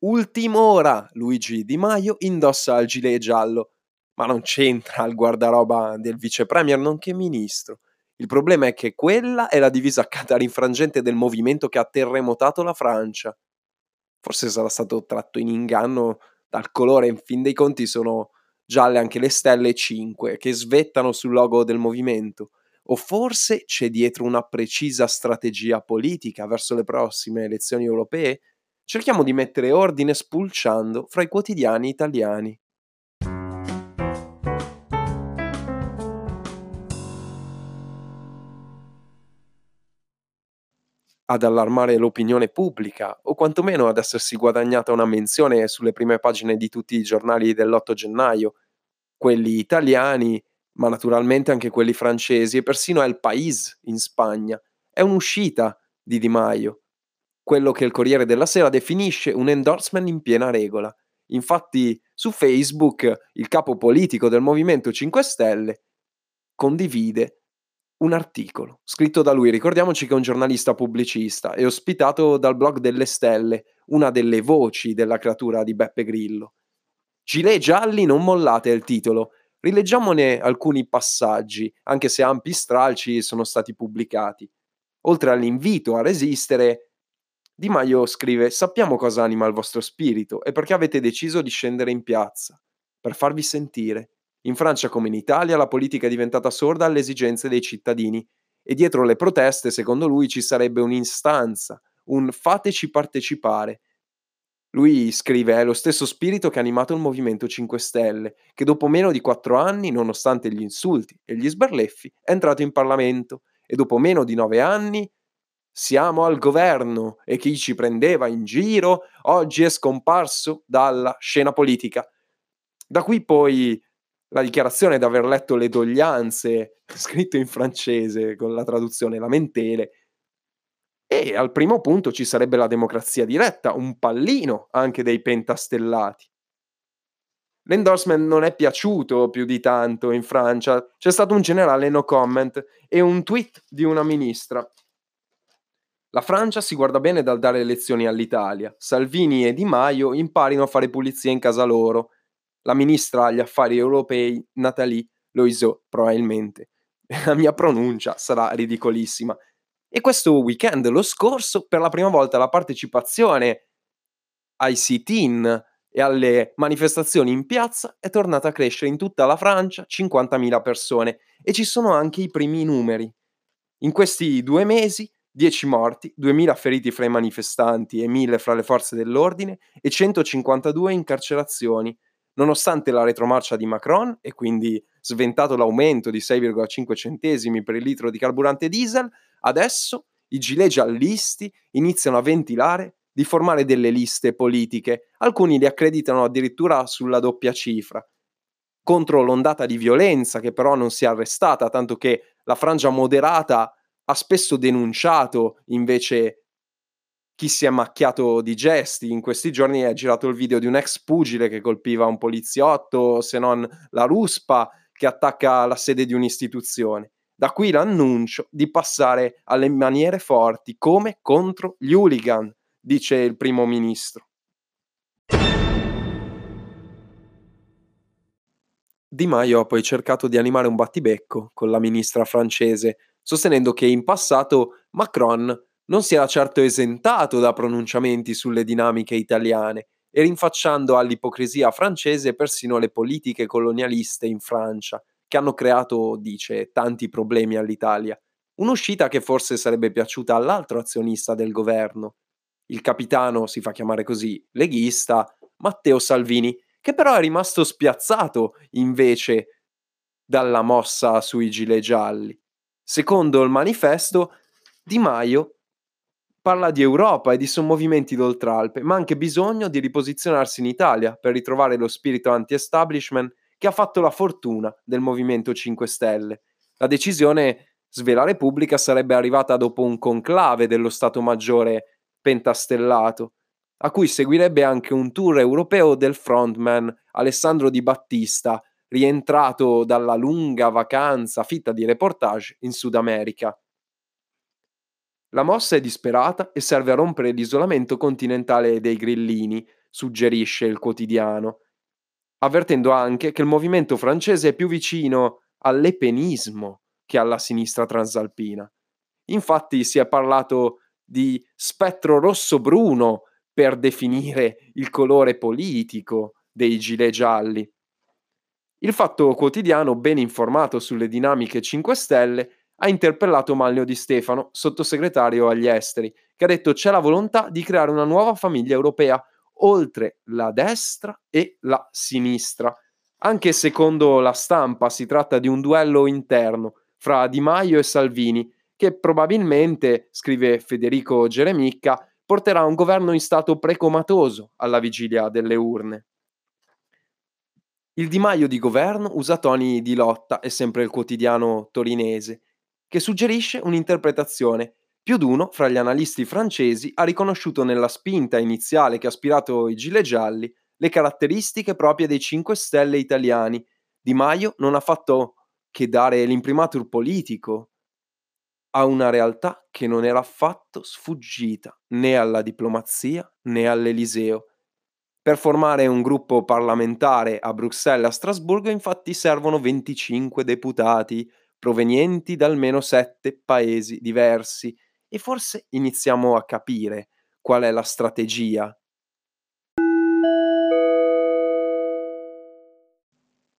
Ultim'ora Luigi Di Maio indossa il gilet giallo, ma non c'entra il guardaroba del vice premier nonché ministro. Il problema è che quella è la divisa catarinfrangente del movimento che ha terremotato la Francia. Forse sarà stato tratto in inganno dal colore, in fin dei conti sono gialle anche le stelle 5 che svettano sul logo del movimento. O forse c'è dietro una precisa strategia politica verso le prossime elezioni europee? Cerchiamo di mettere ordine spulciando fra i quotidiani italiani. ad allarmare l'opinione pubblica o quantomeno ad essersi guadagnata una menzione sulle prime pagine di tutti i giornali dell'8 gennaio, quelli italiani, ma naturalmente anche quelli francesi e persino El País in Spagna. È un'uscita di Di Maio, quello che il Corriere della Sera definisce un endorsement in piena regola. Infatti su Facebook il capo politico del Movimento 5 Stelle condivide un articolo scritto da lui. Ricordiamoci che è un giornalista pubblicista e ospitato dal blog delle stelle, una delle voci della creatura di Beppe Grillo. Gilet gialli non mollate è il titolo. Rileggiamone alcuni passaggi, anche se ampi stralci sono stati pubblicati. Oltre all'invito a resistere, Di Maio scrive: Sappiamo cosa anima il vostro spirito e perché avete deciso di scendere in piazza, per farvi sentire. In Francia come in Italia la politica è diventata sorda alle esigenze dei cittadini e dietro le proteste, secondo lui, ci sarebbe un'instanza, un fateci partecipare. Lui scrive è lo stesso spirito che ha animato il Movimento 5 Stelle, che dopo meno di quattro anni, nonostante gli insulti e gli sberleffi, è entrato in Parlamento e dopo meno di nove anni siamo al governo e chi ci prendeva in giro oggi è scomparso dalla scena politica. Da qui poi la dichiarazione di aver letto le doglianze, scritto in francese con la traduzione lamentele, e al primo punto ci sarebbe la democrazia diretta, un pallino anche dei pentastellati. L'endorsement non è piaciuto più di tanto in Francia, c'è stato un generale no comment e un tweet di una ministra. La Francia si guarda bene dal dare lezioni all'Italia. Salvini e Di Maio imparino a fare pulizia in casa loro la ministra agli affari europei Nathalie Loiseau, probabilmente. La mia pronuncia sarà ridicolissima. E questo weekend, lo scorso, per la prima volta la partecipazione ai sit-in e alle manifestazioni in piazza è tornata a crescere in tutta la Francia, 50.000 persone, e ci sono anche i primi numeri. In questi due mesi 10 morti, 2.000 feriti fra i manifestanti e 1.000 fra le forze dell'ordine e 152 incarcerazioni, nonostante la retromarcia di Macron e quindi sventato l'aumento di 6,5 centesimi per il litro di carburante diesel, adesso i gilet giallisti iniziano a ventilare di formare delle liste politiche, alcuni li accreditano addirittura sulla doppia cifra, contro l'ondata di violenza che però non si è arrestata, tanto che la frangia moderata ha spesso denunciato invece chi si è macchiato di gesti. In questi giorni è girato il video di un ex pugile che colpiva un poliziotto, se non la ruspa che attacca la sede di un'istituzione. Da qui l'annuncio di passare alle maniere forti come contro gli hooligan, dice il primo ministro. Di Maio ha poi cercato di animare un battibecco con la ministra francese, sostenendo che in passato Macron non si era certo esentato da pronunciamenti sulle dinamiche italiane e rinfacciando all'ipocrisia francese persino le politiche colonialiste in Francia, che hanno creato, dice, tanti problemi all'Italia. Un'uscita che forse sarebbe piaciuta all'altro azionista del governo, il capitano, si fa chiamare così, leghista, Matteo Salvini, che però è rimasto spiazzato invece dalla mossa sui gilet gialli. Secondo il manifesto, Di Maio parla di Europa e di sommovimenti d'oltralpe, ma anche bisogno di riposizionarsi in Italia per ritrovare lo spirito anti-establishment che ha fatto la fortuna del Movimento 5 Stelle. La decisione, svela Repubblica, sarebbe arrivata dopo un conclave dello Stato Maggiore pentastellato, a cui seguirebbe anche un tour europeo del frontman Alessandro Di Battista, rientrato dalla lunga vacanza fitta di reportage in Sud America. La mossa è disperata e serve a rompere l'isolamento continentale dei grillini, suggerisce il quotidiano, avvertendo anche che il movimento francese è più vicino all'epenismo che alla sinistra transalpina. Infatti si è parlato di spettro rosso-bruno per definire il colore politico dei gilet gialli. Il Fatto Quotidiano, ben informato sulle dinamiche 5 Stelle, ha interpellato Maglio Di Stefano, sottosegretario agli esteri, che ha detto c'è la volontà di creare una nuova famiglia europea oltre la destra e la sinistra. Anche secondo la stampa si tratta di un duello interno fra Di Maio e Salvini, che probabilmente, scrive Federico Geremicca, porterà un governo in stato precomatoso alla vigilia delle urne. Il Di Maio di governo usa toni di lotta, è sempre il quotidiano torinese, che suggerisce un'interpretazione. Più d'uno fra gli analisti francesi ha riconosciuto nella spinta iniziale che ha aspirato i gilet gialli le caratteristiche proprie dei 5 Stelle italiani. Di Maio non ha fatto che dare l'imprimatur politico a una realtà che non era affatto sfuggita né alla diplomazia né all'Eliseo per formare un gruppo parlamentare a Bruxelles e a Strasburgo infatti servono 25 deputati provenienti da almeno sette paesi diversi e forse iniziamo a capire qual è la strategia.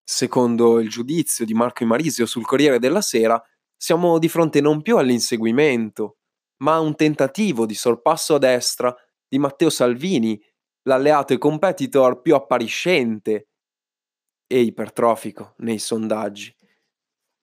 Secondo il giudizio di Marco Imarisio sul Corriere della Sera, siamo di fronte non più all'inseguimento, ma a un tentativo di sorpasso a destra di Matteo Salvini l'alleato e competitor più appariscente e ipertrofico nei sondaggi.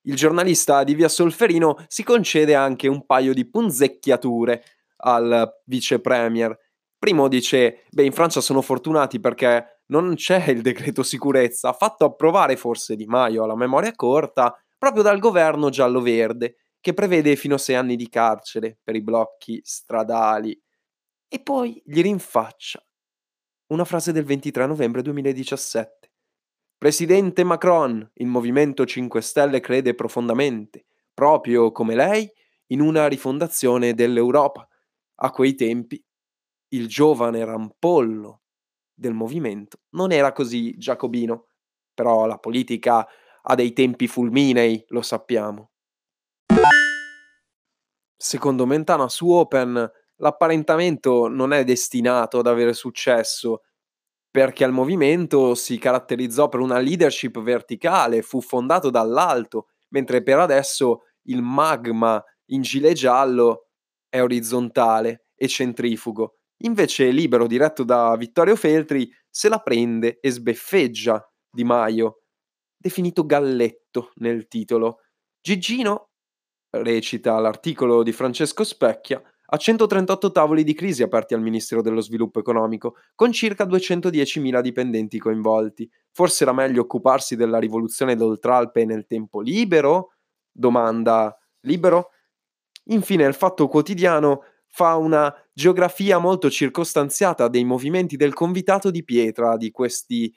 Il giornalista di Via Solferino si concede anche un paio di punzecchiature al vice premier. Primo dice: Beh, in Francia sono fortunati perché non c'è il decreto sicurezza, fatto approvare forse Di Maio alla memoria corta proprio dal governo giallo-verde, che prevede fino a sei anni di carcere per i blocchi stradali. E poi gli rinfaccia una frase del 23 novembre 2017. Presidente Macron, il Movimento 5 Stelle crede profondamente, proprio come lei, in una rifondazione dell'Europa. A quei tempi il giovane rampollo del movimento non era così giacobino, però la politica ha dei tempi fulminei, lo sappiamo. Secondo Mentana su Open l'apparentamento non è destinato ad avere successo, perché il movimento si caratterizzò per una leadership verticale, fu fondato dall'alto, mentre per adesso il magma in gilet giallo è orizzontale e centrifugo. Invece Libero, diretto da Vittorio Feltri, se la prende e sbeffeggia Di Maio, definito galletto nel titolo. Gigino, recita l'articolo di Francesco Specchia, ha 138 tavoli di crisi aperti al Ministero dello Sviluppo Economico, con circa 210.000 dipendenti coinvolti. Forse era meglio occuparsi della rivoluzione d'Oltralpe nel tempo libero? Domanda libero? Infine, il Fatto Quotidiano fa una geografia molto circostanziata dei movimenti del convitato di pietra di questi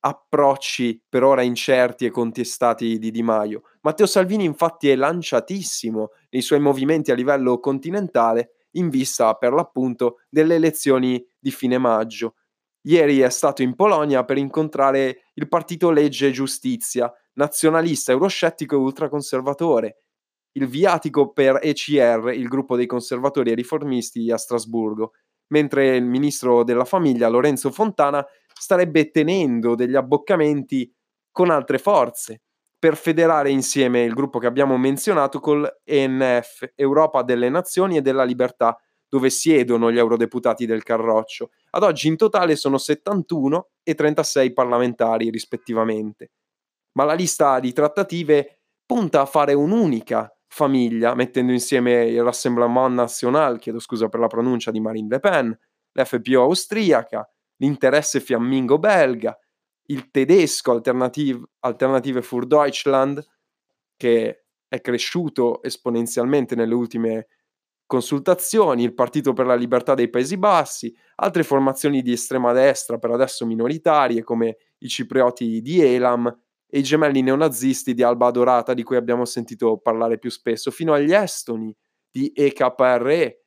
approcci per ora incerti e contestati di Di Maio. Matteo Salvini infatti è lanciatissimo nei suoi movimenti a livello continentale in vista per l'appunto delle elezioni di fine maggio. Ieri è stato in Polonia per incontrare il partito Legge e Giustizia, nazionalista, euroscettico e ultraconservatore. Il viatico per ECR, il gruppo dei conservatori e riformisti a Strasburgo, mentre il ministro della famiglia Lorenzo Fontana starebbe tenendo degli abboccamenti con altre forze per federare insieme il gruppo che abbiamo menzionato col ENF, Europa delle Nazioni e della Libertà, dove siedono gli eurodeputati del Carroccio. Ad oggi in totale sono 71 e 36 parlamentari rispettivamente. Ma la lista di trattative punta a fare un'unica famiglia, mettendo insieme il Rassemblement National, chiedo scusa per la pronuncia di Marine Le Pen, l'FPO austriaca, l'interesse fiammingo belga, il tedesco Alternative, Alternative für Deutschland, che è cresciuto esponenzialmente nelle ultime consultazioni, il Partito per la Libertà dei Paesi Bassi, altre formazioni di estrema destra, per adesso minoritarie, come i ciprioti di Elam e i gemelli neonazisti di Alba Dorata, di cui abbiamo sentito parlare più spesso, fino agli estoni di EKRE,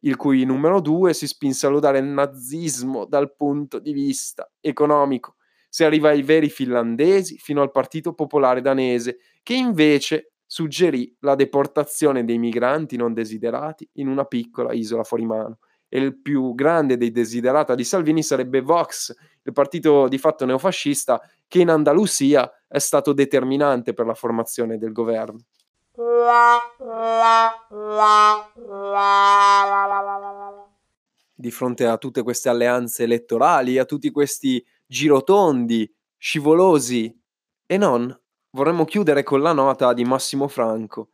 il cui numero due si spinse a lodare il nazismo dal punto di vista economico. Si arriva ai veri finlandesi fino al Partito Popolare danese, che invece suggerì la deportazione dei migranti non desiderati in una piccola isola fuori mano. E il più grande dei desiderata di Salvini sarebbe Vox, il partito di fatto neofascista che in Andalusia è stato determinante per la formazione del governo. Di fronte a tutte queste alleanze elettorali, a tutti questi girotondi, scivolosi e non, vorremmo chiudere con la nota di Massimo Franco.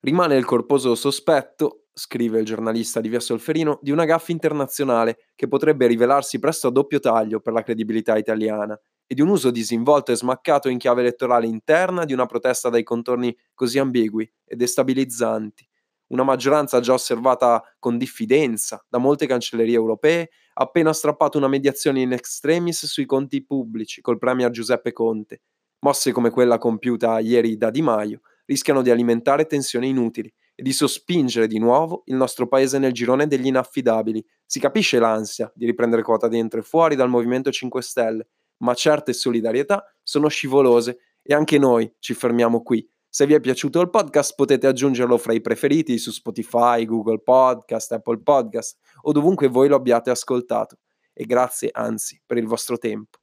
Rimane il corposo sospetto, scrive il giornalista di Via Solferino, di una gaffa internazionale che potrebbe rivelarsi presto a doppio taglio per la credibilità italiana e di un uso disinvolto e smaccato in chiave elettorale interna di una protesta dai contorni così ambigui e destabilizzanti. Una maggioranza già osservata con diffidenza da molte cancellerie europee ha appena strappato una mediazione in extremis sui conti pubblici col premier Giuseppe Conte. Mosse come quella compiuta ieri da Di Maio rischiano di alimentare tensioni inutili e di sospingere di nuovo il nostro paese nel girone degli inaffidabili. Si capisce l'ansia di riprendere quota dentro e fuori dal Movimento 5 Stelle, ma certe solidarietà sono scivolose e anche noi ci fermiamo qui. Se vi è piaciuto il podcast potete aggiungerlo fra i preferiti su Spotify, Google Podcast, Apple Podcast o dovunque voi lo abbiate ascoltato. E grazie anzi per il vostro tempo.